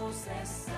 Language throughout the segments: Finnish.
knows there's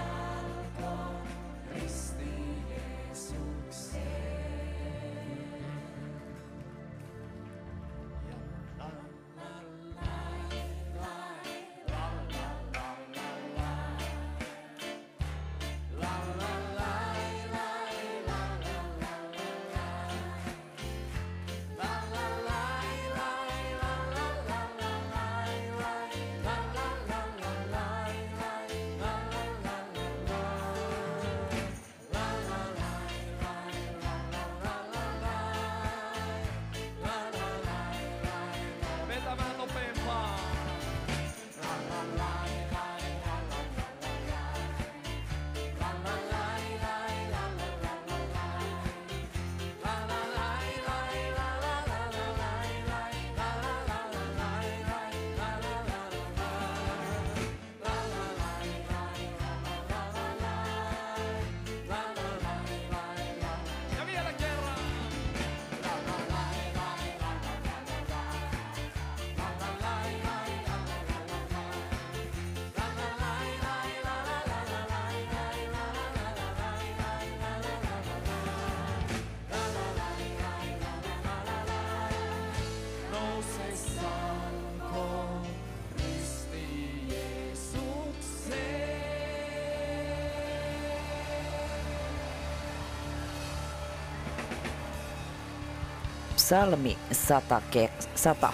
Salmi 100, ke, 100.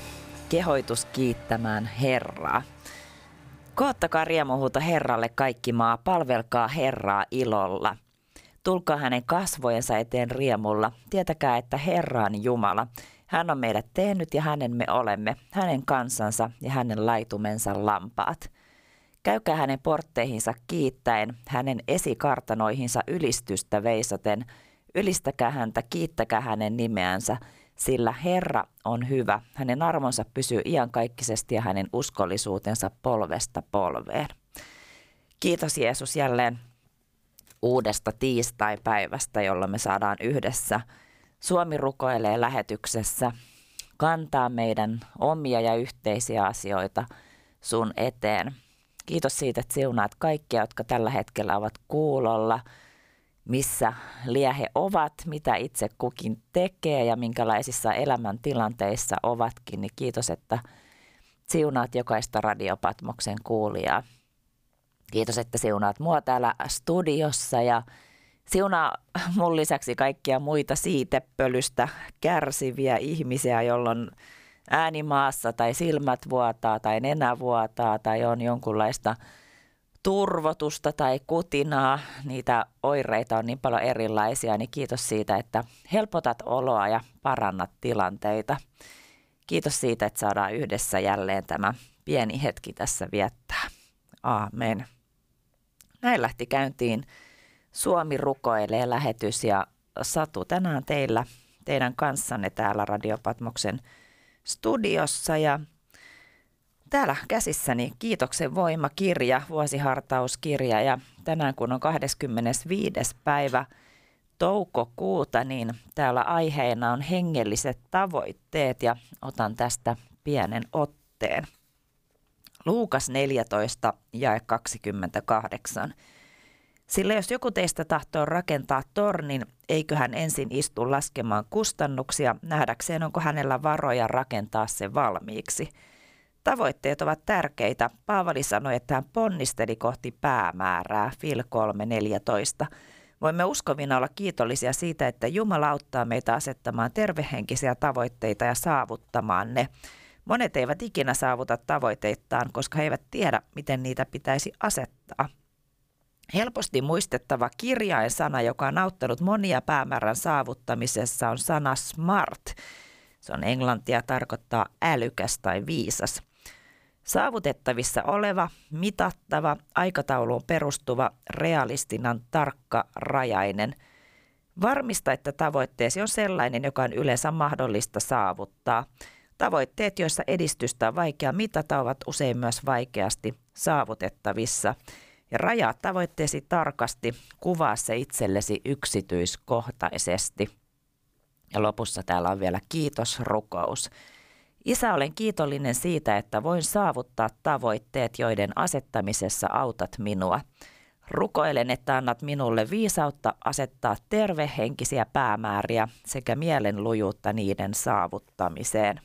Kehoitus kiittämään Herraa. Koottakaa riemuhuuta Herralle kaikki maa, palvelkaa Herraa ilolla. Tulkaa hänen kasvojensa eteen riemulla. Tietäkää, että Herra on Jumala. Hän on meidät tehnyt ja hänen me olemme, hänen kansansa ja hänen laitumensa lampaat. Käykää hänen portteihinsa kiittäen, hänen esikartanoihinsa ylistystä veisaten. Ylistäkää häntä, kiittäkää hänen nimeänsä – sillä Herra on hyvä, hänen armonsa pysyy iankaikkisesti ja hänen uskollisuutensa polvesta polveen. Kiitos Jeesus jälleen uudesta tiistai päivästä, jolloin me saadaan yhdessä Suomi rukoilee lähetyksessä kantaa meidän omia ja yhteisiä asioita sun eteen. Kiitos siitä, että siunaat kaikkia, jotka tällä hetkellä ovat kuulolla – missä liehe ovat, mitä itse kukin tekee ja minkälaisissa elämäntilanteissa ovatkin, niin kiitos, että siunaat jokaista Radiopatmoksen kuulijaa. Kiitos, että siunaat mua täällä studiossa ja siunaa mun lisäksi kaikkia muita siitepölystä kärsiviä ihmisiä, jolloin ääni maassa tai silmät vuotaa tai nenä vuotaa tai on jonkunlaista – turvotusta tai kutinaa, niitä oireita on niin paljon erilaisia, niin kiitos siitä, että helpotat oloa ja parannat tilanteita. Kiitos siitä, että saadaan yhdessä jälleen tämä pieni hetki tässä viettää. Aamen. Näin lähti käyntiin Suomi rukoilee lähetys ja Satu tänään teillä, teidän kanssanne täällä Radiopatmoksen studiossa ja täällä käsissäni Kiitoksen voima-kirja, vuosihartauskirja ja tänään kun on 25. päivä toukokuuta, niin täällä aiheena on hengelliset tavoitteet ja otan tästä pienen otteen. Luukas 14 ja 28. Sillä jos joku teistä tahtoo rakentaa tornin, eiköhän ensin istu laskemaan kustannuksia nähdäkseen, onko hänellä varoja rakentaa se valmiiksi. Tavoitteet ovat tärkeitä. Paavali sanoi, että hän ponnisteli kohti päämäärää, Fil 3.14. Voimme uskovina olla kiitollisia siitä, että Jumala auttaa meitä asettamaan tervehenkisiä tavoitteita ja saavuttamaan ne. Monet eivät ikinä saavuta tavoitteittaan, koska he eivät tiedä, miten niitä pitäisi asettaa. Helposti muistettava kirjain sana, joka on auttanut monia päämäärän saavuttamisessa, on sana smart. Se on englantia tarkoittaa älykäs tai viisas. Saavutettavissa oleva, mitattava, aikatauluun perustuva, realistinen, tarkka, rajainen. Varmista, että tavoitteesi on sellainen, joka on yleensä mahdollista saavuttaa. Tavoitteet, joissa edistystä on vaikea mitata, ovat usein myös vaikeasti saavutettavissa – ja rajaa tavoitteesi tarkasti, kuvaa se itsellesi yksityiskohtaisesti. Ja lopussa täällä on vielä kiitosrukous. Isä, olen kiitollinen siitä, että voin saavuttaa tavoitteet, joiden asettamisessa autat minua. Rukoilen, että annat minulle viisautta asettaa tervehenkisiä päämääriä sekä mielenlujuutta niiden saavuttamiseen.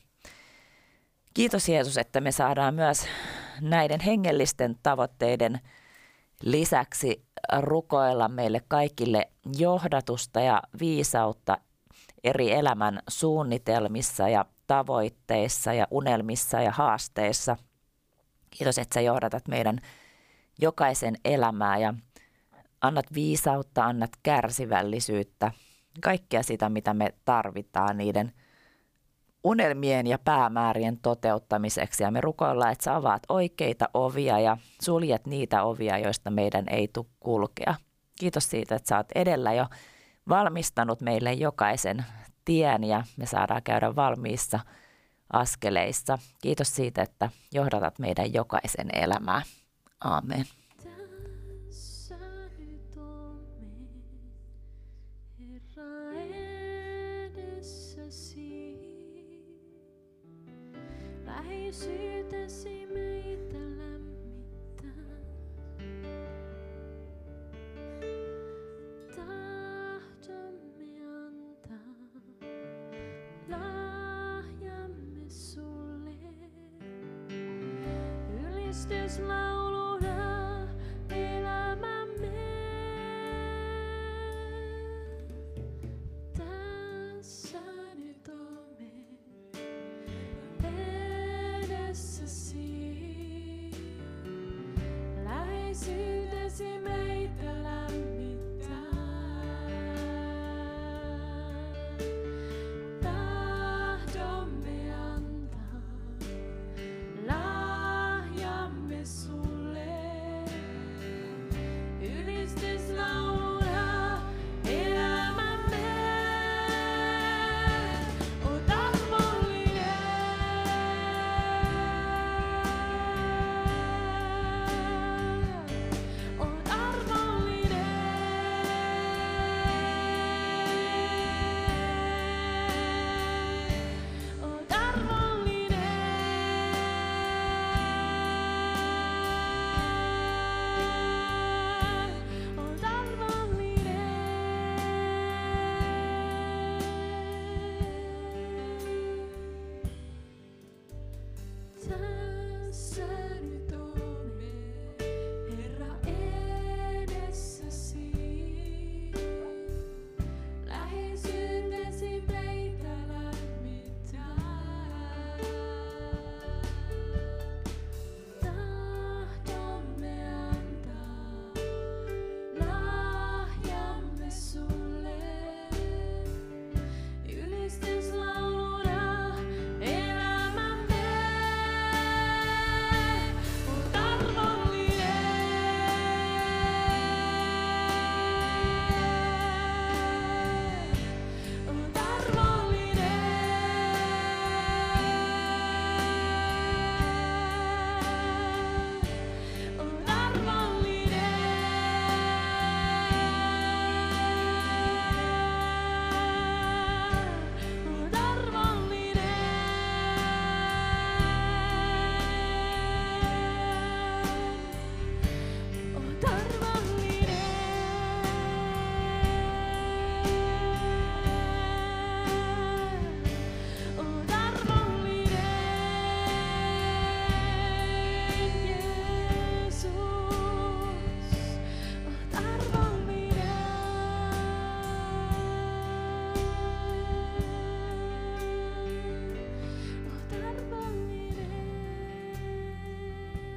Kiitos Jeesus, että me saadaan myös näiden hengellisten tavoitteiden lisäksi rukoilla meille kaikille johdatusta ja viisautta eri elämän suunnitelmissa ja tavoitteissa ja unelmissa ja haasteissa. Kiitos, että sä johdatat meidän jokaisen elämää ja annat viisautta, annat kärsivällisyyttä, kaikkea sitä, mitä me tarvitaan niiden – unelmien ja päämäärien toteuttamiseksi. Ja me rukoillaan, että sä avaat oikeita ovia ja suljet niitä ovia, joista meidän ei tule kulkea. Kiitos siitä, että sä oot edellä jo valmistanut meille jokaisen tien ja me saadaan käydä valmiissa askeleissa. Kiitos siitä, että johdatat meidän jokaisen elämää. Aamen. syytäsi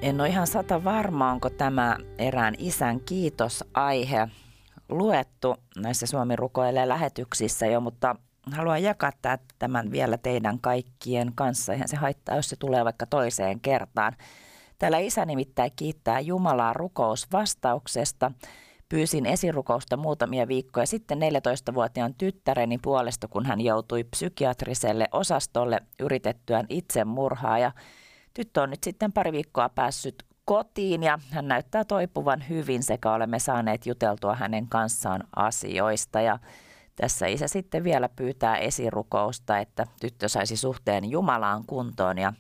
En ole ihan sata varma, onko tämä erään isän kiitosaihe luettu näissä Suomi rukoilee lähetyksissä jo, mutta haluan jakaa tämän vielä teidän kaikkien kanssa. Eihän se haittaa, jos se tulee vaikka toiseen kertaan. Täällä isä nimittäin kiittää Jumalaa rukousvastauksesta. Pyysin esirukousta muutamia viikkoja sitten 14-vuotiaan tyttäreni puolesta, kun hän joutui psykiatriselle osastolle yritettyään itsemurhaa. Ja tyttö on nyt sitten pari viikkoa päässyt kotiin ja hän näyttää toipuvan hyvin sekä olemme saaneet juteltua hänen kanssaan asioista. Ja tässä isä sitten vielä pyytää esirukousta, että tyttö saisi suhteen Jumalaan kuntoon ja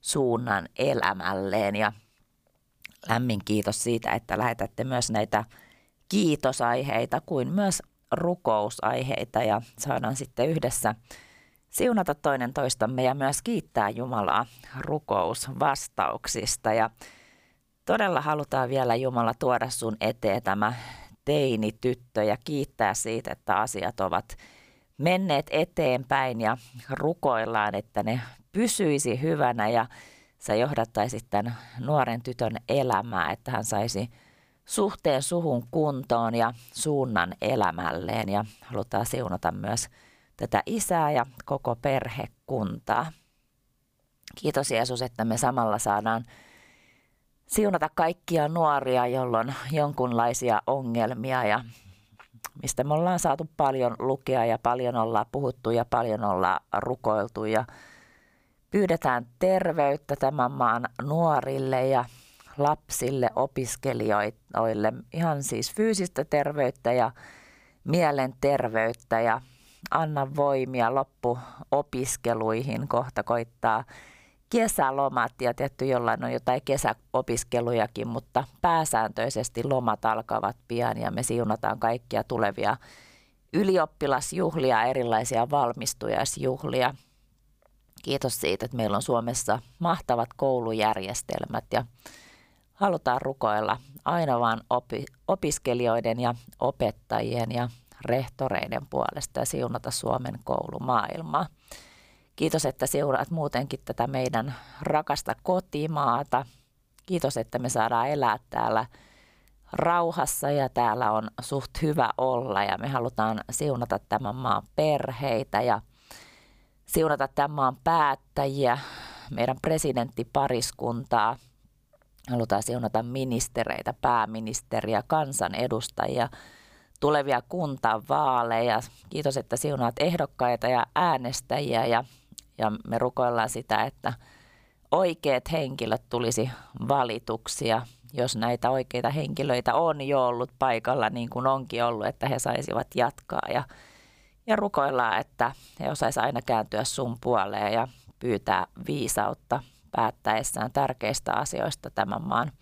suunnan elämälleen. Ja lämmin kiitos siitä, että lähetätte myös näitä kiitosaiheita kuin myös rukousaiheita ja saadaan sitten yhdessä siunata toinen toistamme ja myös kiittää Jumalaa rukousvastauksista. Ja todella halutaan vielä Jumala tuoda sun eteen tämä teinityttö ja kiittää siitä, että asiat ovat menneet eteenpäin ja rukoillaan, että ne pysyisi hyvänä ja sä johdattaisit tämän nuoren tytön elämää, että hän saisi suhteen suhun kuntoon ja suunnan elämälleen ja halutaan siunata myös tätä isää ja koko perhekuntaa. Kiitos Jeesus, että me samalla saadaan siunata kaikkia nuoria, joilla on jonkunlaisia ongelmia ja mistä me ollaan saatu paljon lukea ja paljon ollaan puhuttu ja paljon ollaan rukoiltu ja pyydetään terveyttä tämän maan nuorille ja lapsille, opiskelijoille, ihan siis fyysistä terveyttä ja mielenterveyttä ja anna voimia loppuopiskeluihin. Kohta koittaa kesälomat ja tietty jollain on jotain kesäopiskelujakin, mutta pääsääntöisesti lomat alkavat pian ja me siunataan kaikkia tulevia ylioppilasjuhlia, erilaisia valmistujaisjuhlia. Kiitos siitä, että meillä on Suomessa mahtavat koulujärjestelmät ja halutaan rukoilla aina vaan opi, opiskelijoiden ja opettajien ja rehtoreiden puolesta ja siunata Suomen koulumaailmaa. Kiitos, että seuraat muutenkin tätä meidän rakasta kotimaata. Kiitos, että me saadaan elää täällä rauhassa ja täällä on suht hyvä olla ja me halutaan siunata tämän maan perheitä ja siunata tämän maan päättäjiä, meidän presidenttipariskuntaa. Halutaan siunata ministereitä, pääministeriä, kansanedustajia, tulevia kuntavaaleja. Kiitos, että siunaat ehdokkaita ja äänestäjiä ja ja me rukoillaan sitä, että oikeat henkilöt tulisi valituksia, jos näitä oikeita henkilöitä on jo ollut paikalla niin kuin onkin ollut, että he saisivat jatkaa ja, ja rukoillaan, että he osaisivat aina kääntyä sun puoleen ja pyytää viisautta päättäessään tärkeistä asioista tämän maan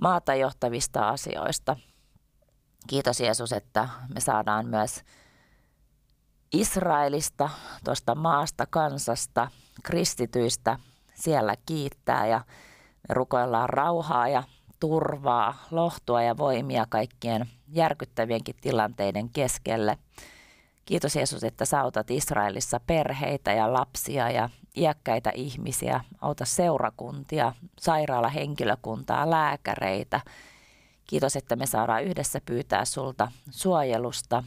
maata johtavista asioista. Kiitos Jeesus, että me saadaan myös Israelista, tuosta maasta, kansasta, kristityistä siellä kiittää ja me rukoillaan rauhaa ja turvaa, lohtua ja voimia kaikkien järkyttävienkin tilanteiden keskelle. Kiitos Jeesus, että sä autat Israelissa perheitä ja lapsia ja iäkkäitä ihmisiä, auta seurakuntia, sairaalahenkilökuntaa, lääkäreitä. Kiitos, että me saadaan yhdessä pyytää sulta suojelusta,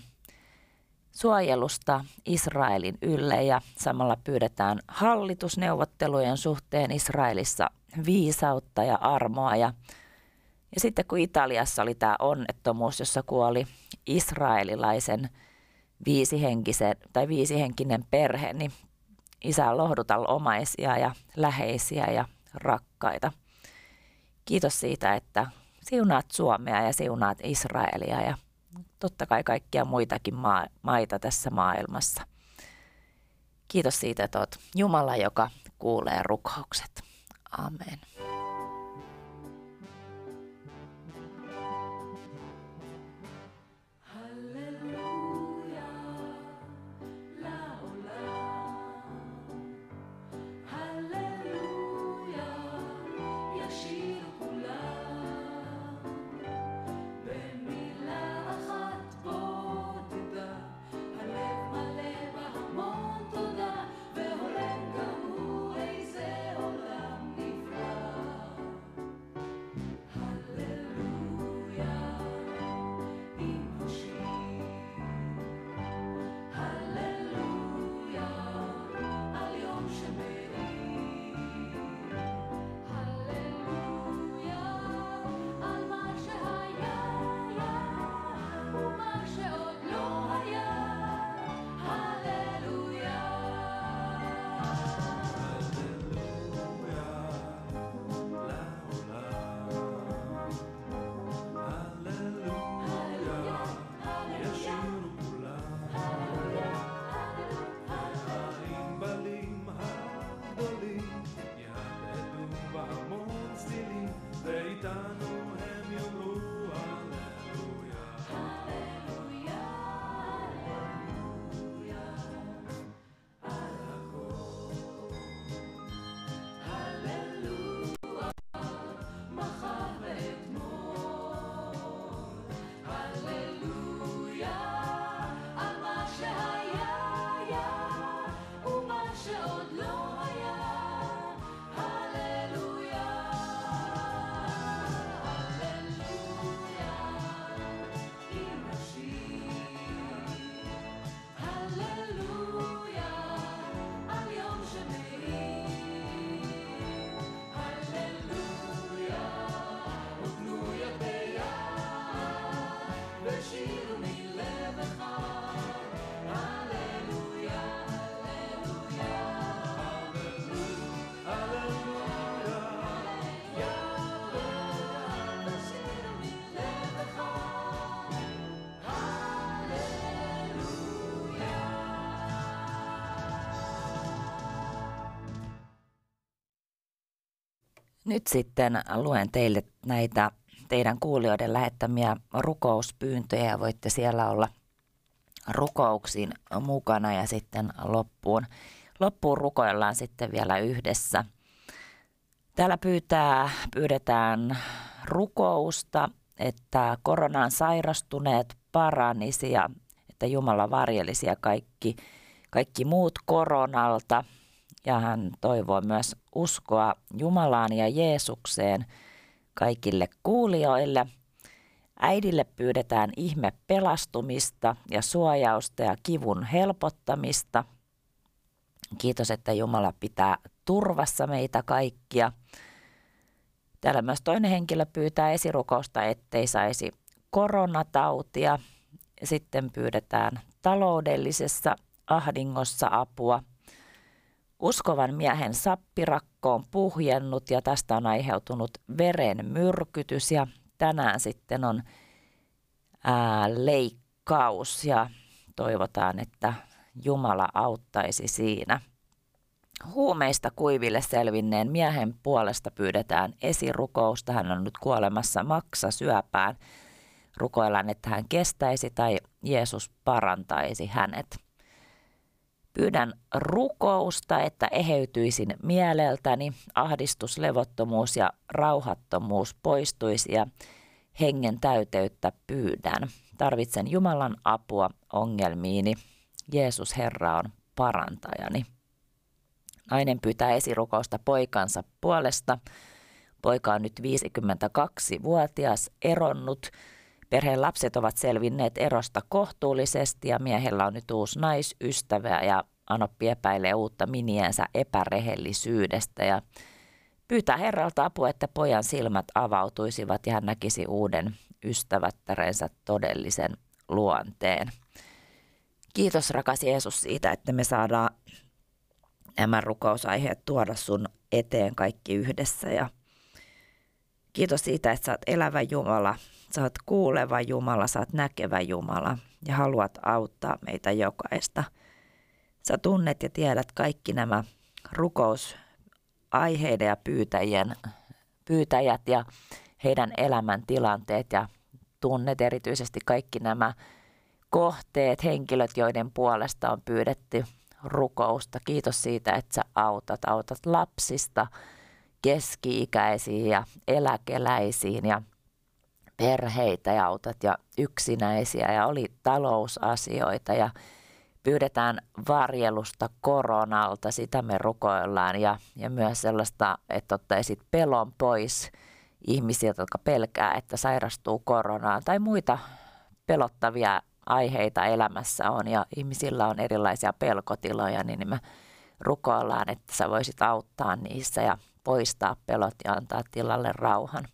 suojelusta Israelin ylle ja samalla pyydetään hallitusneuvottelujen suhteen Israelissa viisautta ja armoa. Ja, ja sitten kun Italiassa oli tämä onnettomuus, jossa kuoli israelilaisen viisihenkisen, tai viisihenkinen perhe, niin isä lohduta omaisia ja läheisiä ja rakkaita. Kiitos siitä, että siunaat Suomea ja siunaat Israelia ja totta kai kaikkia muitakin maa, maita tässä maailmassa. Kiitos siitä, että olet Jumala, joka kuulee rukoukset. Amen. Nyt sitten luen teille näitä teidän kuulijoiden lähettämiä rukouspyyntöjä voitte siellä olla rukouksiin mukana ja sitten loppuun, loppuun rukoillaan sitten vielä yhdessä. Täällä pyytää, pyydetään rukousta, että koronaan sairastuneet paranisi ja että Jumala varjelisi ja kaikki, kaikki muut koronalta. Ja hän toivoo myös uskoa Jumalaan ja Jeesukseen kaikille kuulijoille. Äidille pyydetään ihme pelastumista ja suojausta ja kivun helpottamista. Kiitos, että Jumala pitää turvassa meitä kaikkia. Täällä myös toinen henkilö pyytää esirukousta, ettei saisi koronatautia. Sitten pyydetään taloudellisessa ahdingossa apua. Uskovan miehen sappirakko on puhjennut ja tästä on aiheutunut veren myrkytys ja tänään sitten on ää, leikkaus ja toivotaan, että Jumala auttaisi siinä. Huumeista kuiville selvinneen miehen puolesta pyydetään esirukousta. Hän on nyt kuolemassa maksa syöpään. Rukoillaan, että hän kestäisi tai Jeesus parantaisi hänet. Pyydän rukousta, että eheytyisin mieleltäni, ahdistus, levottomuus ja rauhattomuus poistuisi ja hengen täyteyttä pyydän. Tarvitsen Jumalan apua ongelmiini. Jeesus Herra on parantajani. Nainen pyytää esirukousta poikansa puolesta. Poika on nyt 52-vuotias, eronnut. Perheen lapset ovat selvinneet erosta kohtuullisesti ja miehellä on nyt uusi naisystävä ja Anoppi epäilee uutta miniänsä epärehellisyydestä ja pyytää herralta apua, että pojan silmät avautuisivat ja hän näkisi uuden ystävättärensä todellisen luonteen. Kiitos rakas Jeesus siitä, että me saadaan nämä rukousaiheet tuoda sun eteen kaikki yhdessä. Ja kiitos siitä, että sä oot elävä Jumala, sä oot kuuleva Jumala, sä oot näkevä Jumala ja haluat auttaa meitä jokaista. Sä tunnet ja tiedät kaikki nämä rukousaiheiden ja pyytäjien, pyytäjät ja heidän elämäntilanteet ja tunnet erityisesti kaikki nämä kohteet, henkilöt, joiden puolesta on pyydetty rukousta. Kiitos siitä, että sä autat. Autat lapsista keski-ikäisiin ja eläkeläisiin ja perheitä ja autat ja yksinäisiä ja oli talousasioita ja pyydetään varjelusta koronalta, sitä me rukoillaan. Ja, ja myös sellaista, että ottaisit pelon pois ihmisiä, jotka pelkää, että sairastuu koronaan tai muita pelottavia aiheita elämässä on ja ihmisillä on erilaisia pelkotiloja, niin me rukoillaan, että sä voisit auttaa niissä. Ja poistaa pelot ja antaa tilalle rauhan.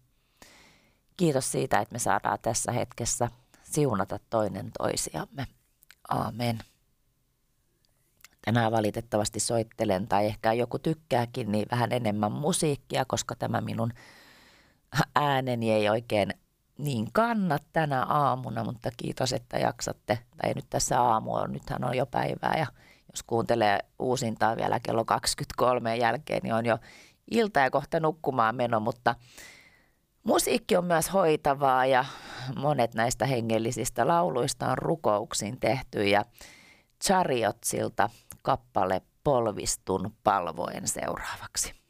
Kiitos siitä, että me saadaan tässä hetkessä siunata toinen toisiamme. Aamen. Tänään valitettavasti soittelen tai ehkä joku tykkääkin niin vähän enemmän musiikkia, koska tämä minun ääneni ei oikein niin kannat tänä aamuna, mutta kiitos, että jaksatte. Tai nyt tässä aamu on, nythän on jo päivää ja jos kuuntelee uusintaa vielä kello 23 jälkeen, niin on jo ilta ja kohta nukkumaan meno, mutta musiikki on myös hoitavaa ja monet näistä hengellisistä lauluista on rukouksiin tehty ja Chariotsilta kappale Polvistun palvoen seuraavaksi.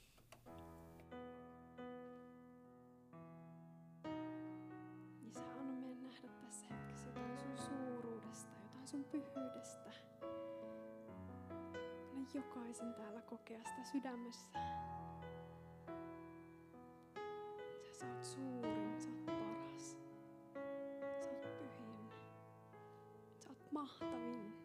Jokaisen täällä kokea sitä sydämessä. Sä oot suurin, sä oot paras. Sä oot pyhin. Sä oot mahtavin.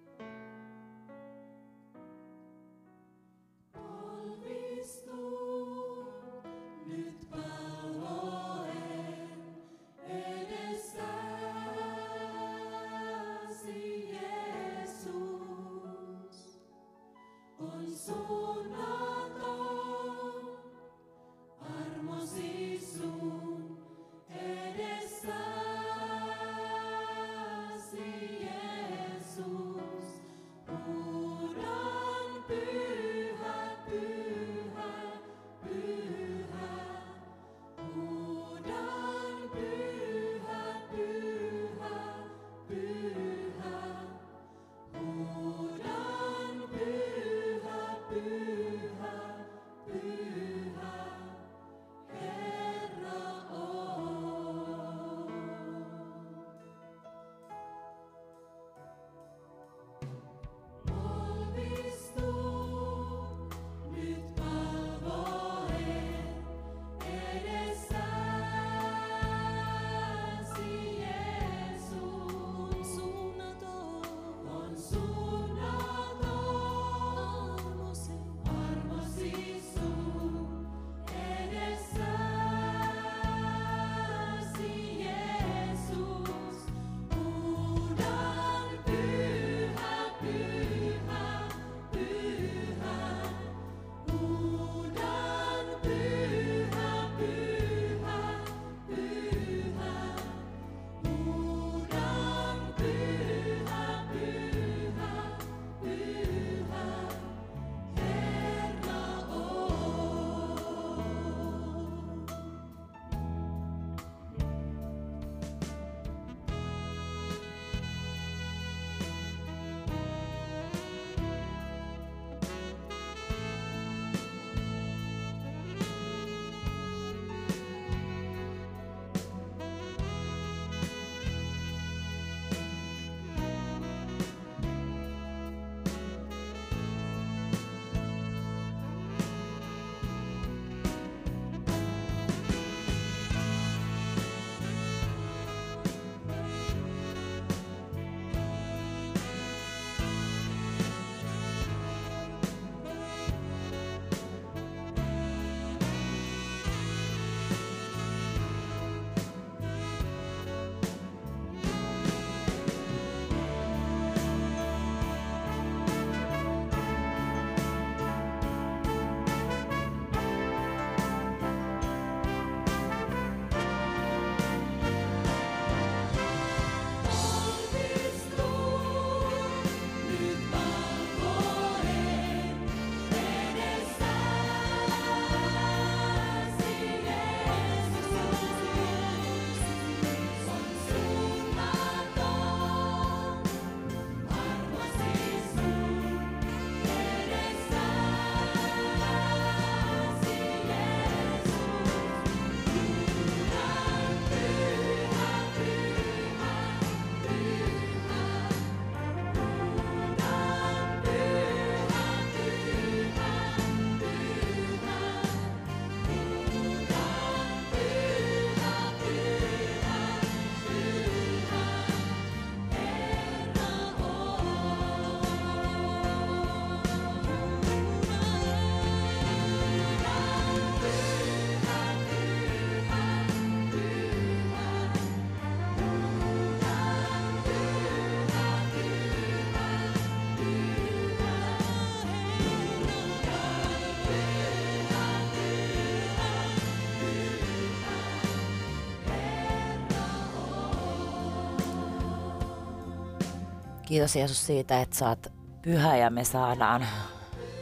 Kiitos Jeesus siitä, että oot pyhä ja me saadaan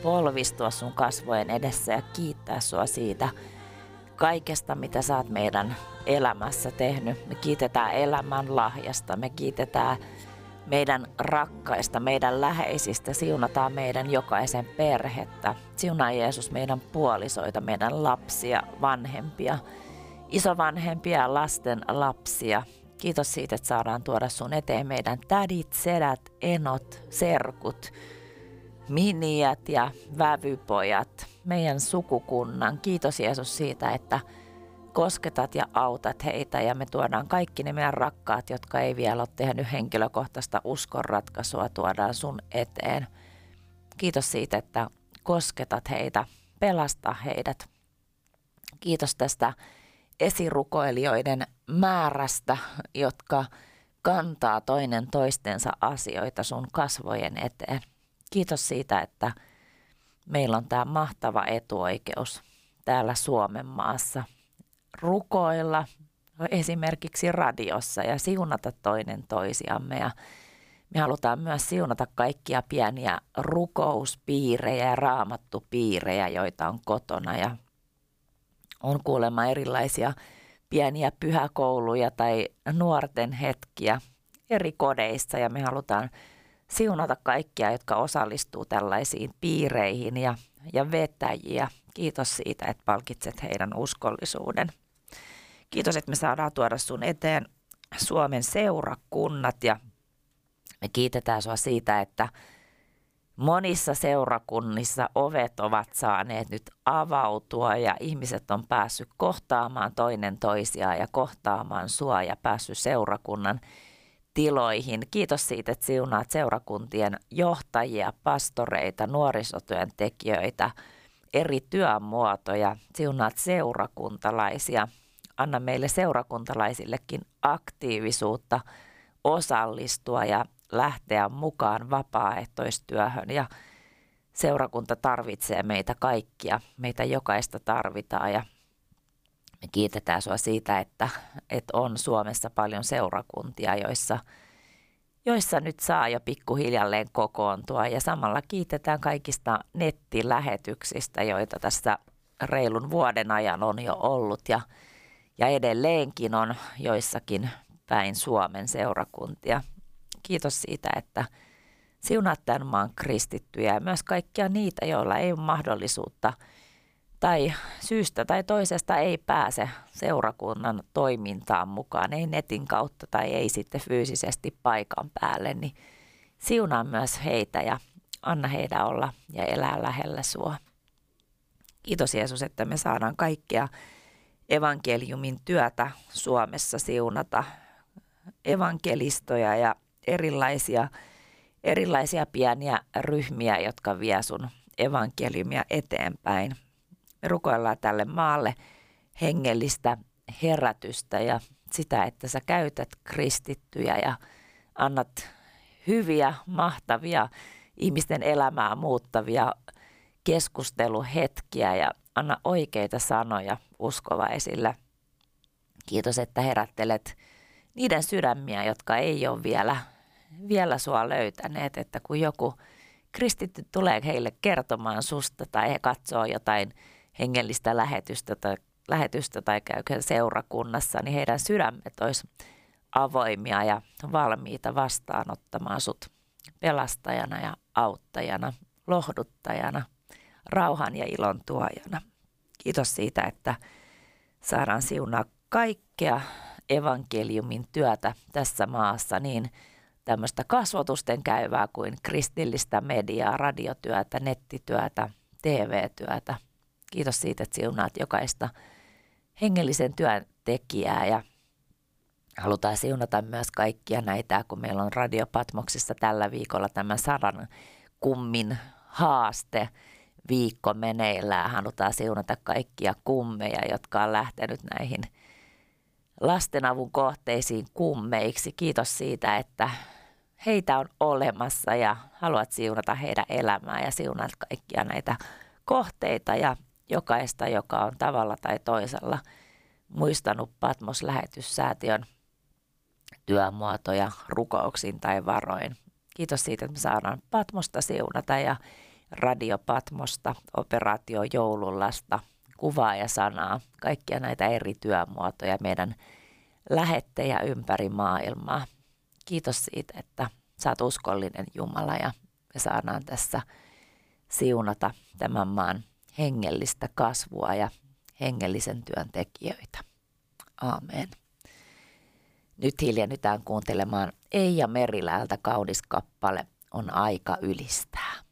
polvistua sun kasvojen edessä ja kiittää sua siitä kaikesta, mitä sä oot meidän elämässä tehnyt. Me kiitetään elämän lahjasta, me kiitetään meidän rakkaista, meidän läheisistä, siunataan meidän jokaisen perhettä. Siunaa Jeesus meidän puolisoita, meidän lapsia, vanhempia, isovanhempia lasten lapsia. Kiitos siitä, että saadaan tuoda sun eteen meidän tädit, sedät, enot, serkut, miniät ja vävypojat, meidän sukukunnan. Kiitos Jeesus siitä, että kosketat ja autat heitä ja me tuodaan kaikki ne meidän rakkaat, jotka ei vielä ole tehnyt henkilökohtaista uskonratkaisua, tuodaan sun eteen. Kiitos siitä, että kosketat heitä, pelasta heidät. Kiitos tästä esirukoilijoiden määrästä, jotka kantaa toinen toistensa asioita sun kasvojen eteen. Kiitos siitä, että meillä on tämä mahtava etuoikeus täällä Suomen maassa rukoilla esimerkiksi radiossa ja siunata toinen toisiamme. Ja me halutaan myös siunata kaikkia pieniä rukouspiirejä ja raamattupiirejä, joita on kotona ja on kuulemma erilaisia pieniä pyhäkouluja tai nuorten hetkiä eri kodeissa ja me halutaan siunata kaikkia, jotka osallistuu tällaisiin piireihin ja, ja vetäjiä. Kiitos siitä, että palkitset heidän uskollisuuden. Kiitos, että me saadaan tuoda sun eteen Suomen seurakunnat ja me kiitetään sua siitä, että monissa seurakunnissa ovet ovat saaneet nyt avautua ja ihmiset on päässyt kohtaamaan toinen toisiaan ja kohtaamaan sua ja päässyt seurakunnan tiloihin. Kiitos siitä, että siunaat seurakuntien johtajia, pastoreita, nuorisotyöntekijöitä, eri työmuotoja, siunaat seurakuntalaisia. Anna meille seurakuntalaisillekin aktiivisuutta osallistua ja lähteä mukaan vapaaehtoistyöhön ja seurakunta tarvitsee meitä kaikkia, meitä jokaista tarvitaan ja me kiitetään sinua siitä, että, että on Suomessa paljon seurakuntia, joissa, joissa nyt saa jo pikkuhiljalleen kokoontua ja samalla kiitetään kaikista nettilähetyksistä, joita tässä reilun vuoden ajan on jo ollut ja, ja edelleenkin on joissakin päin Suomen seurakuntia. Kiitos siitä, että siunaat tämän maan kristittyjä ja myös kaikkia niitä, joilla ei ole mahdollisuutta tai syystä tai toisesta ei pääse seurakunnan toimintaan mukaan, ei netin kautta tai ei sitten fyysisesti paikan päälle, niin siunaa myös heitä ja anna heidän olla ja elää lähellä sua. Kiitos Jeesus, että me saadaan kaikkea evankeliumin työtä Suomessa siunata, evankelistoja ja erilaisia, erilaisia pieniä ryhmiä, jotka vie sun evankeliumia eteenpäin. Me rukoillaan tälle maalle hengellistä herätystä ja sitä, että sä käytät kristittyjä ja annat hyviä, mahtavia, ihmisten elämää muuttavia keskusteluhetkiä ja anna oikeita sanoja uskovaisille. Kiitos, että herättelet niiden sydämiä, jotka ei ole vielä vielä sua löytäneet, että kun joku kristitty tulee heille kertomaan susta tai he katsoo jotain hengellistä lähetystä tai, lähetystä tai käy seurakunnassa, niin heidän sydämet olisi avoimia ja valmiita vastaanottamaan sut pelastajana ja auttajana, lohduttajana, rauhan ja ilon tuojana. Kiitos siitä, että saadaan siunaa kaikkea evankeliumin työtä tässä maassa niin tämmöistä kasvotusten käyvää kuin kristillistä mediaa, radiotyötä, nettityötä, TV-työtä. Kiitos siitä, että siunaat jokaista hengellisen työn tekijää ja halutaan siunata myös kaikkia näitä, kun meillä on Radio Patmoksissa tällä viikolla tämä sadan kummin haaste viikko meneillään. Halutaan siunata kaikkia kummeja, jotka on lähtenyt näihin lastenavun kohteisiin kummeiksi. Kiitos siitä, että heitä on olemassa ja haluat siunata heidän elämää ja siunat kaikkia näitä kohteita ja jokaista, joka on tavalla tai toisella muistanut Patmos-lähetyssäätiön työmuotoja rukouksin tai varoin. Kiitos siitä, että me saadaan Patmosta siunata ja Radio Patmosta, Operaatio Joulullasta, kuvaa ja sanaa, kaikkia näitä eri työmuotoja, meidän lähettejä ympäri maailmaa. Kiitos siitä, että sä oot uskollinen Jumala ja me saadaan tässä siunata tämän maan hengellistä kasvua ja hengellisen työn tekijöitä. Aamen. Nyt hiljennytään kuuntelemaan Eija Meriläältä kaunis kappale On aika ylistää.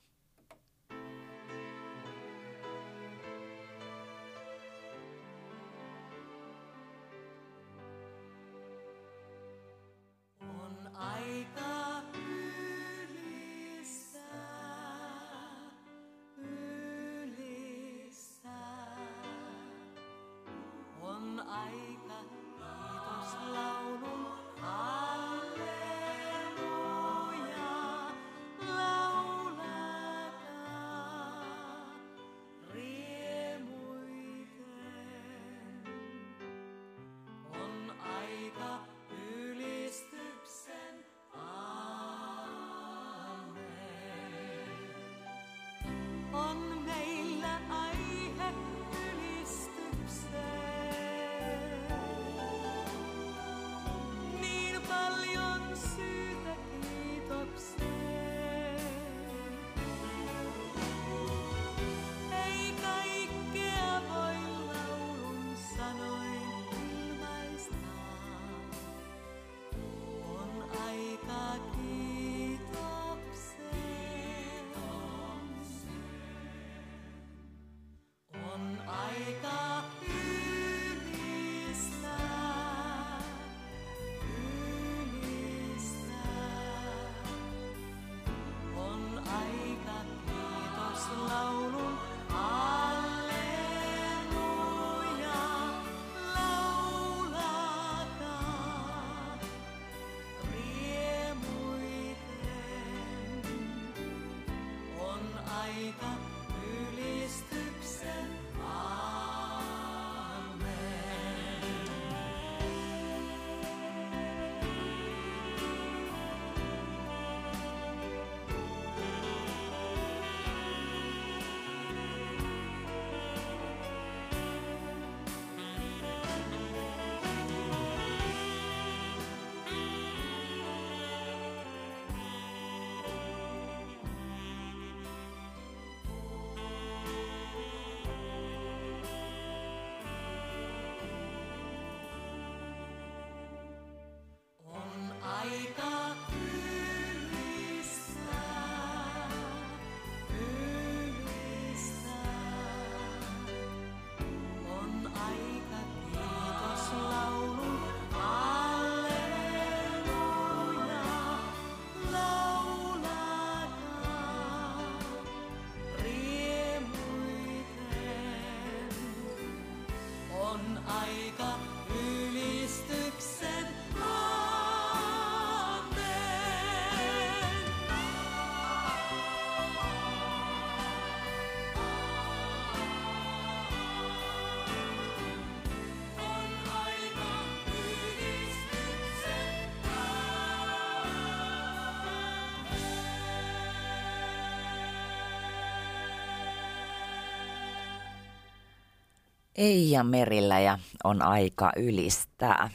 Eija Merillä ja on aika ylistää.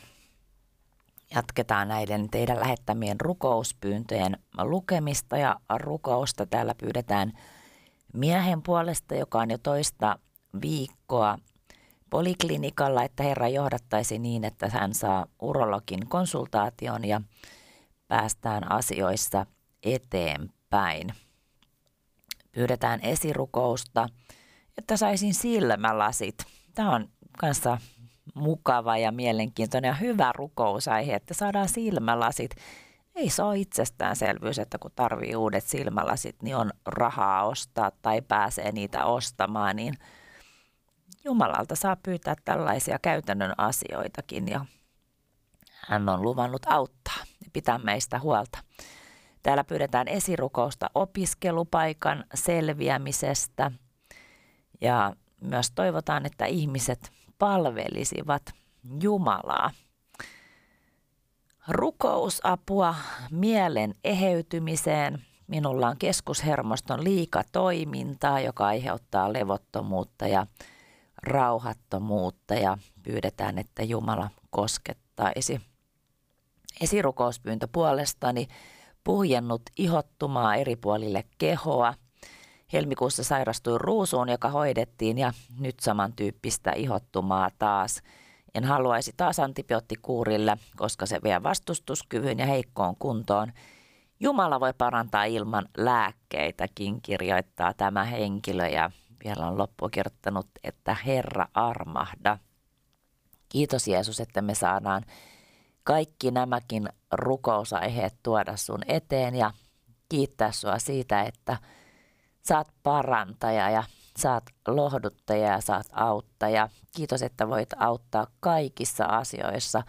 Jatketaan näiden teidän lähettämien rukouspyyntöjen lukemista ja rukousta. Täällä pyydetään miehen puolesta, joka on jo toista viikkoa poliklinikalla, että Herra johdattaisi niin, että hän saa urologin konsultaation ja päästään asioissa eteenpäin. Pyydetään esirukousta, että saisin silmälasit. Tämä on kanssa mukava ja mielenkiintoinen ja hyvä rukousaihe, että saadaan silmälasit. Ei se ole itsestäänselvyys, että kun tarvii uudet silmälasit, niin on rahaa ostaa tai pääsee niitä ostamaan, niin Jumalalta saa pyytää tällaisia käytännön asioitakin ja hän on luvannut auttaa ja pitää meistä huolta. Täällä pyydetään esirukousta opiskelupaikan selviämisestä ja myös toivotaan, että ihmiset palvelisivat Jumalaa. rukousapua mielen eheytymiseen. Minulla on keskushermoston liikatoimintaa, joka aiheuttaa levottomuutta ja rauhattomuutta ja pyydetään, että Jumala koskettaisi. Esirukouspyyntö puolestani puhjennut ihottumaa eri puolille kehoa. Helmikuussa sairastuin ruusuun, joka hoidettiin ja nyt samantyyppistä ihottumaa taas. En haluaisi taas antibioottikuurille, koska se vie vastustuskyvyn ja heikkoon kuntoon. Jumala voi parantaa ilman lääkkeitäkin, kirjoittaa tämä henkilö ja vielä on loppu kirjoittanut, että Herra armahda. Kiitos Jeesus, että me saadaan kaikki nämäkin rukousaiheet tuoda sun eteen ja kiittää sua siitä, että saat parantaja ja saat lohduttaja ja saat auttaja. Kiitos, että voit auttaa kaikissa asioissa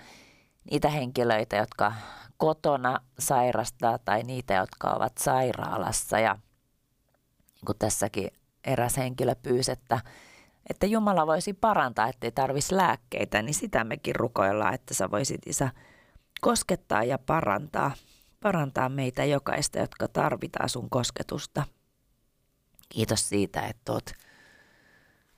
niitä henkilöitä, jotka kotona sairastaa tai niitä, jotka ovat sairaalassa. Ja niin kuin tässäkin eräs henkilö pyysi, että, että Jumala voisi parantaa, ettei tarvitsisi lääkkeitä, niin sitä mekin rukoillaan, että sä voisit isä koskettaa ja parantaa, parantaa meitä jokaista, jotka tarvitaan sun kosketusta. Kiitos siitä, että oot,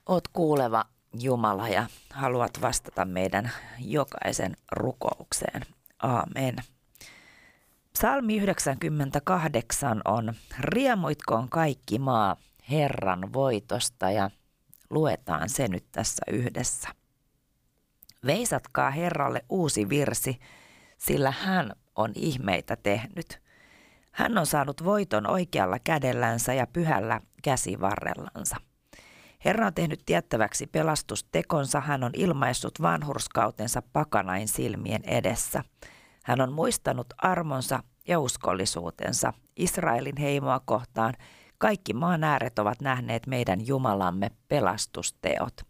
oot kuuleva Jumala ja haluat vastata meidän jokaisen rukoukseen. Aamen. Psalmi 98 on Riemuitkoon kaikki maa Herran voitosta ja luetaan se nyt tässä yhdessä. Veisatkaa Herralle uusi virsi, sillä hän on ihmeitä tehnyt. Hän on saanut voiton oikealla kädellänsä ja pyhällä käsivarrellansa. Herra on tehnyt tiettäväksi pelastustekonsa, hän on ilmaissut vanhurskautensa pakanain silmien edessä. Hän on muistanut armonsa ja uskollisuutensa Israelin heimoa kohtaan. Kaikki maan ääret ovat nähneet meidän Jumalamme pelastusteot.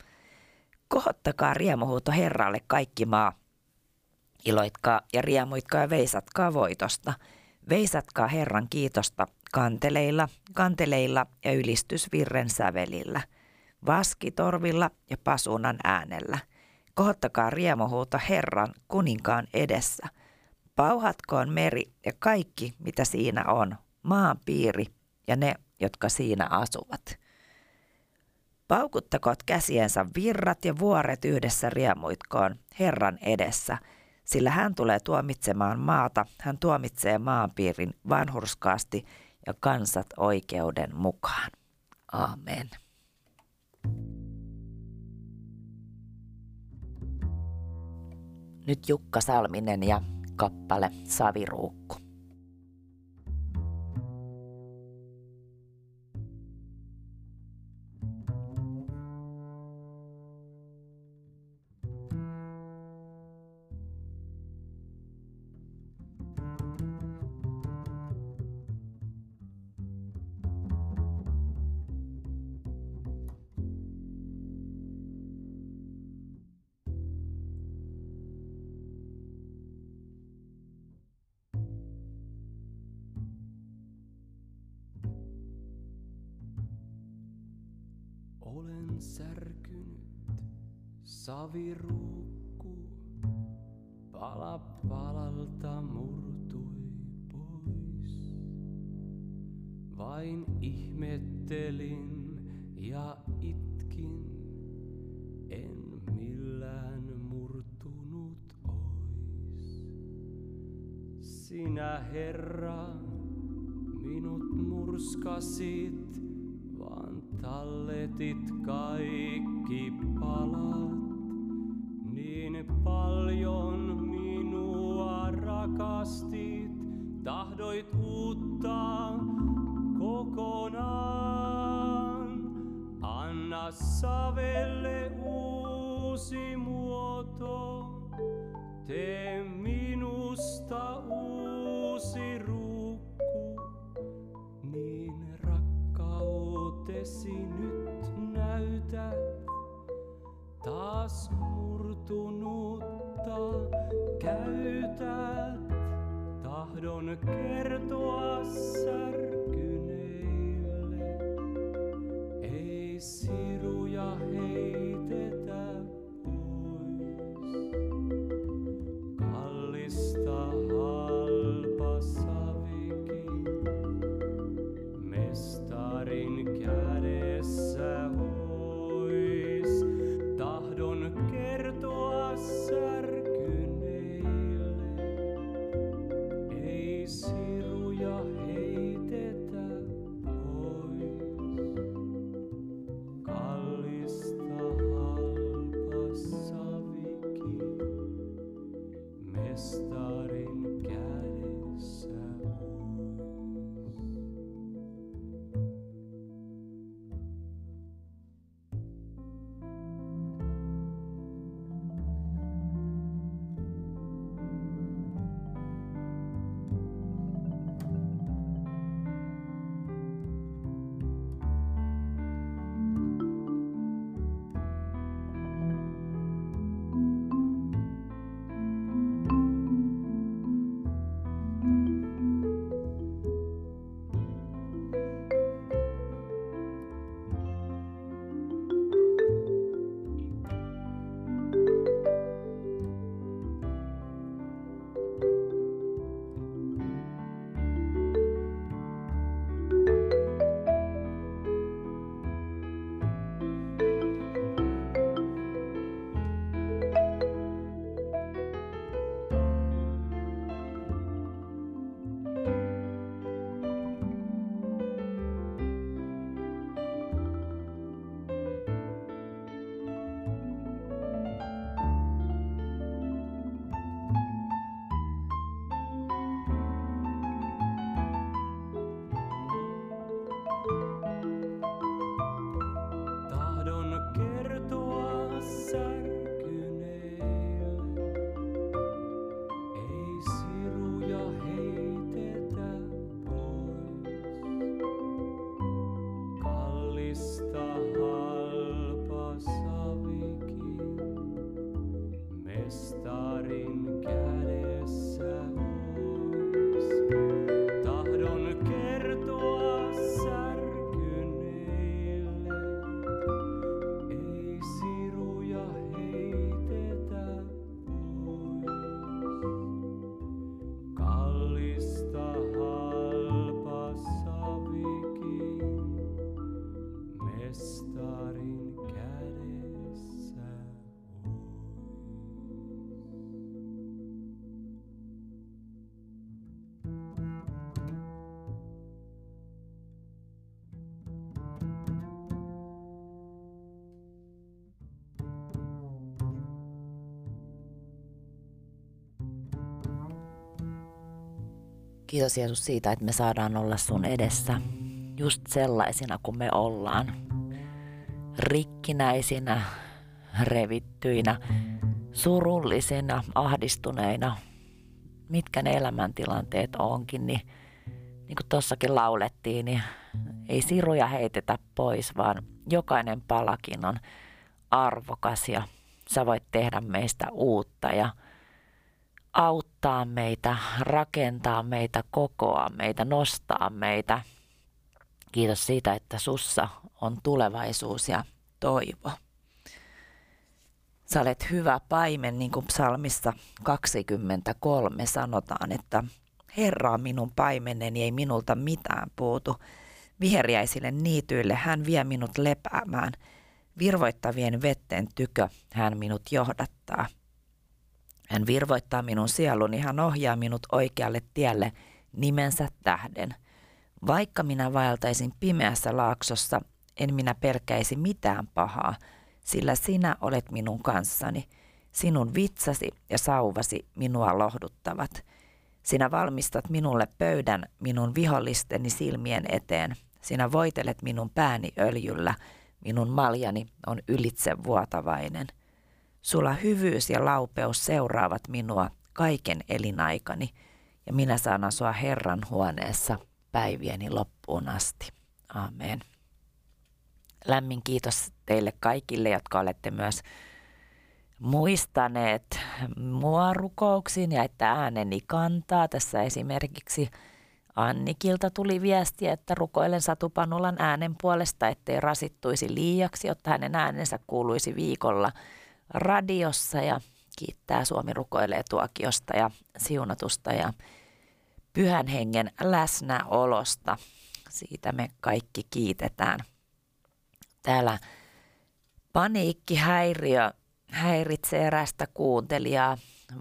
Kohottakaa riemuhuuto Herralle kaikki maa. Iloitkaa ja riemuitkaa ja veisatkaa voitosta. Veisatkaa Herran kiitosta kanteleilla, kanteleilla ja ylistysvirren sävelillä, vaskitorvilla ja pasunan äänellä. Kohottakaa riemuhuuto Herran kuninkaan edessä. Pauhatkoon meri ja kaikki, mitä siinä on, maan piiri ja ne, jotka siinä asuvat. Paukuttakoot käsiensä virrat ja vuoret yhdessä riemuitkoon Herran edessä – sillä hän tulee tuomitsemaan maata, hän tuomitsee maanpiirin vanhurskaasti ja kansat oikeuden mukaan. Amen. Nyt Jukka Salminen ja kappale Saviruukku. Särkynyt saviruukku, pala palalta murtui pois. Vain ihmettelin ja itkin, en millään murtunut ois. Sinä Herra, minut murskasit, talletit kaikki palat. Tahdon Kiitos Jeesus siitä, että me saadaan olla sun edessä just sellaisina kuin me ollaan. Rikkinäisinä, revittyinä, surullisina, ahdistuneina, mitkä ne elämäntilanteet onkin, niin niin kuin tossakin laulettiin, niin ei siruja heitetä pois, vaan jokainen palakin on arvokas ja sä voit tehdä meistä uutta ja auttaa meitä, rakentaa meitä, kokoa meitä, nostaa meitä. Kiitos siitä, että sussa on tulevaisuus ja toivo. Sä olet hyvä paimen, niin kuin psalmissa 23 sanotaan, että Herra on minun paimeneni, ei minulta mitään puutu. Viheriäisille niityille hän vie minut lepäämään. Virvoittavien vetten tykö hän minut johdattaa. Hän virvoittaa minun sieluni, hän ohjaa minut oikealle tielle nimensä tähden. Vaikka minä vaeltaisin pimeässä laaksossa, en minä pelkäisi mitään pahaa, sillä sinä olet minun kanssani. Sinun vitsasi ja sauvasi minua lohduttavat. Sinä valmistat minulle pöydän minun vihollisteni silmien eteen. Sinä voitelet minun pääni öljyllä. Minun maljani on ylitse vuotavainen. Sulla hyvyys ja laupeus seuraavat minua kaiken elinaikani, ja minä saan asua Herran huoneessa päivieni loppuun asti. Amen. Lämmin kiitos teille kaikille, jotka olette myös muistaneet mua rukouksiin ja että ääneni kantaa. Tässä esimerkiksi Annikilta tuli viesti, että rukoilen Satupanulan äänen puolesta, ettei rasittuisi liiaksi, jotta hänen äänensä kuuluisi viikolla radiossa ja kiittää Suomi rukoilee tuokiosta ja siunatusta ja pyhän hengen läsnäolosta. Siitä me kaikki kiitetään. Täällä paniikkihäiriö häiritsee erästä kuuntelijaa,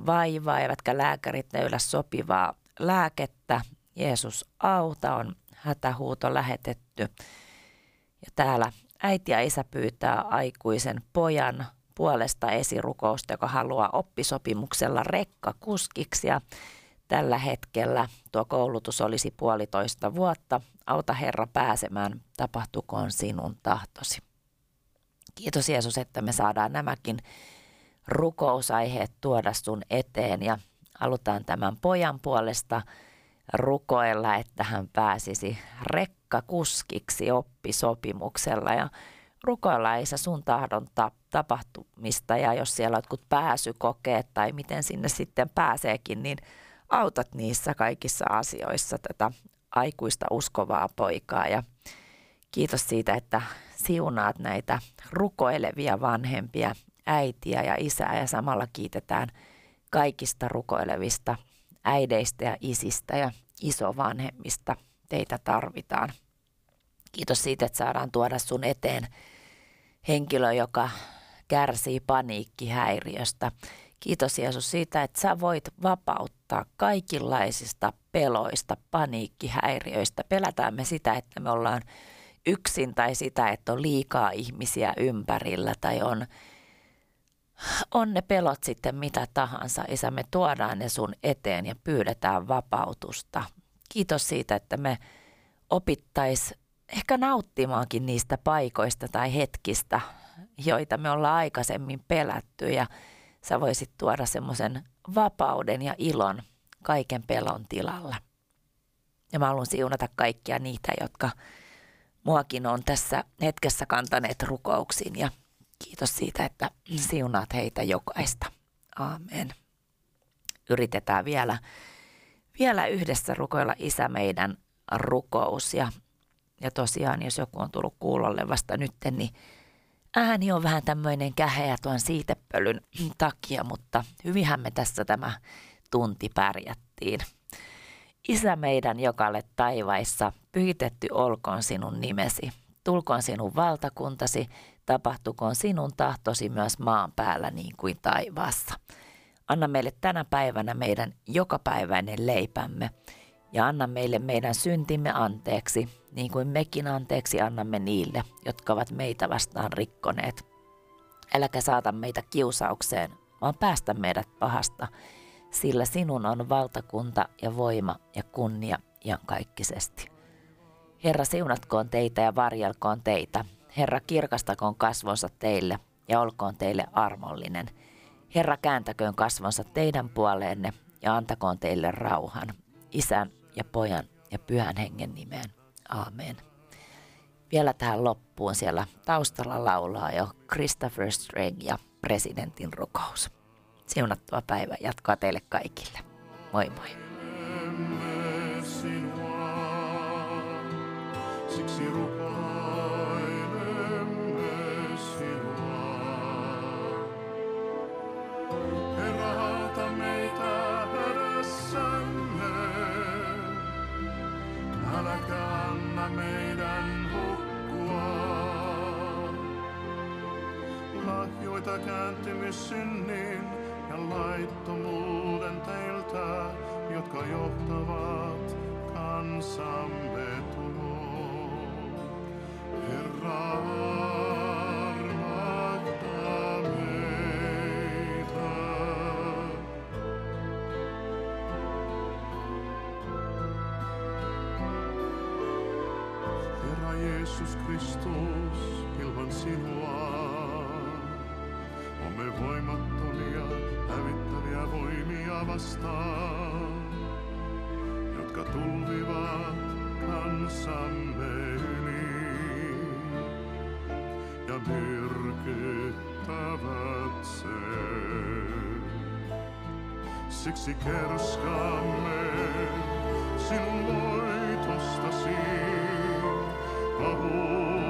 vaivaa, eivätkä lääkärit löydä sopivaa lääkettä. Jeesus auta on hätähuuto lähetetty. Ja täällä äiti ja isä pyytää aikuisen pojan puolesta esirukousta, joka haluaa oppisopimuksella rekkakuskiksi ja tällä hetkellä tuo koulutus olisi puolitoista vuotta. Auta Herra pääsemään, tapahtukoon sinun tahtosi. Kiitos Jeesus, että me saadaan nämäkin rukousaiheet tuoda sun eteen ja halutaan tämän pojan puolesta rukoilla, että hän pääsisi rekkakuskiksi oppisopimuksella ja rukoilla Isä sun tahdon tapahtumista ja jos siellä on jotkut pääsykokeet tai miten sinne sitten pääseekin, niin autat niissä kaikissa asioissa tätä aikuista uskovaa poikaa ja kiitos siitä, että siunaat näitä rukoilevia vanhempia, äitiä ja isää ja samalla kiitetään kaikista rukoilevista äideistä ja isistä ja isovanhemmista. Teitä tarvitaan. Kiitos siitä, että saadaan tuoda sun eteen henkilö, joka kärsii paniikkihäiriöstä. Kiitos Jeesus siitä, että sä voit vapauttaa kaikenlaisista peloista, paniikkihäiriöistä. Pelätään me sitä, että me ollaan yksin tai sitä, että on liikaa ihmisiä ympärillä tai on, on ne pelot sitten mitä tahansa. Isä, me tuodaan ne sun eteen ja pyydetään vapautusta. Kiitos siitä, että me opittais ehkä nauttimaankin niistä paikoista tai hetkistä, joita me ollaan aikaisemmin pelätty ja sä voisit tuoda semmoisen vapauden ja ilon kaiken pelon tilalla. Ja mä haluan siunata kaikkia niitä, jotka muakin on tässä hetkessä kantaneet rukouksiin ja kiitos siitä, että siunaat heitä jokaista. Aamen. Yritetään vielä, vielä yhdessä rukoilla Isä meidän rukous ja, ja tosiaan jos joku on tullut kuulolle vasta nyt, niin ääni on vähän tämmöinen käheä tuon siitepölyn takia, mutta hyvinhän me tässä tämä tunti pärjättiin. Isä meidän, joka olet taivaissa, pyhitetty olkoon sinun nimesi. Tulkoon sinun valtakuntasi, tapahtukoon sinun tahtosi myös maan päällä niin kuin taivaassa. Anna meille tänä päivänä meidän jokapäiväinen leipämme ja anna meille meidän syntimme anteeksi, niin kuin mekin anteeksi annamme niille, jotka ovat meitä vastaan rikkoneet. Äläkä saata meitä kiusaukseen, vaan päästä meidät pahasta, sillä sinun on valtakunta ja voima ja kunnia iankaikkisesti. Herra siunatkoon teitä ja varjelkoon teitä. Herra kirkastakoon kasvonsa teille ja olkoon teille armollinen. Herra kääntäköön kasvonsa teidän puoleenne ja antakoon teille rauhan. Isän ja pojan ja pyhän hengen nimeen. Aamen. Vielä tähän loppuun siellä taustalla laulaa jo Christopher Strang ja presidentin rukous. Siunattua päivää jatkoa teille kaikille. Moi moi. Siksi lahjoita kääntymyssynnin ja laittomuuden teiltä, jotka johtavat kansamme tuloon. Herra, Jeesus Kristus, ilman sinua me voimattomia, hävittäviä voimia vastaan, jotka tulvivat kansamme yli ja myrkyttävät sen. Siksi kerskaamme sinun voitostasi, pahuuden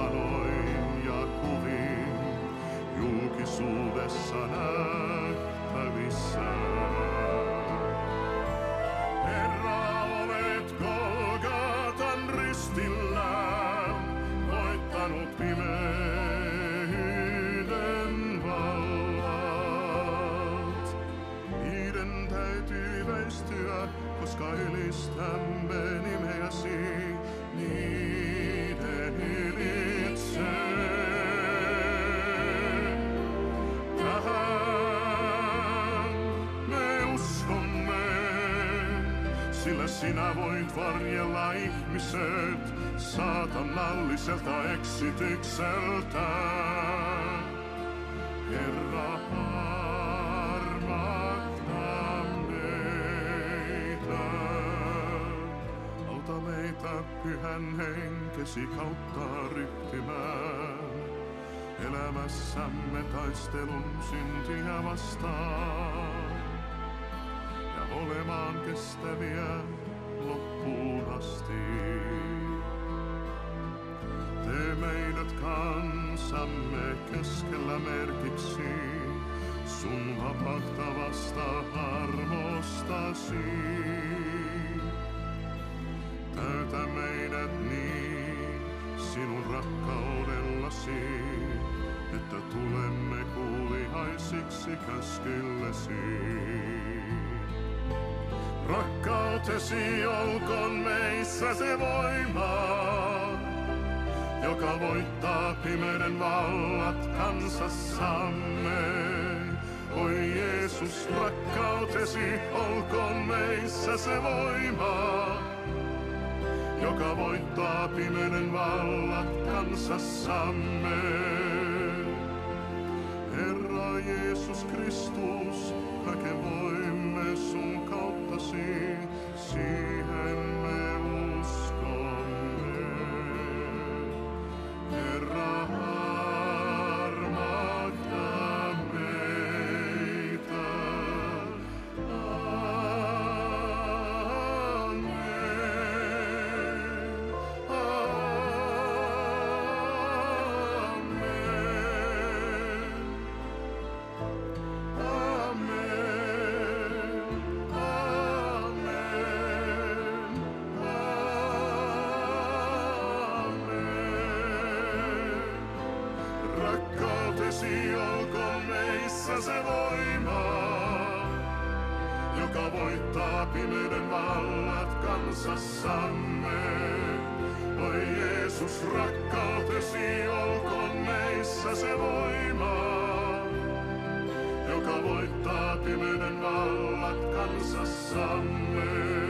sanoin ja kuvin julkisuudessa nähtävissä. Herra, olet Golgatan ristillä, voittanut pimeyden vallat. Niiden täytyy väistyä, koska ylistämme sinä voit varjella ihmiset saatanalliselta eksitykseltä. Herra, armahda meitä. Auta meitä pyhän henkesi kautta ryhtymään. Elämässämme taistelun syntiä vastaan. Olemaan kestäviä loppuun asti. Tee meidät kansamme keskellä merkiksi sun vapahtavasta armostasi. Täytä meidät niin sinun rakkaudellasi, että tulemme kuulihaisiksi käskyllesi. Rakkautesi olkoon meissä se voima, joka voittaa pimeyden vallat kansassamme. Oi Jeesus, rakkautesi olkoon meissä se voima, joka voittaa pimeyden vallat kansassamme. Herra Jeesus Kristus, kaiken voimme Rakkautesi olkoon meissä se voima, joka voittaa pimeyden vallat kansassamme. Oi Jeesus, rakkautesi olkoon meissä se voima, joka voittaa pimeyden vallat kansassamme.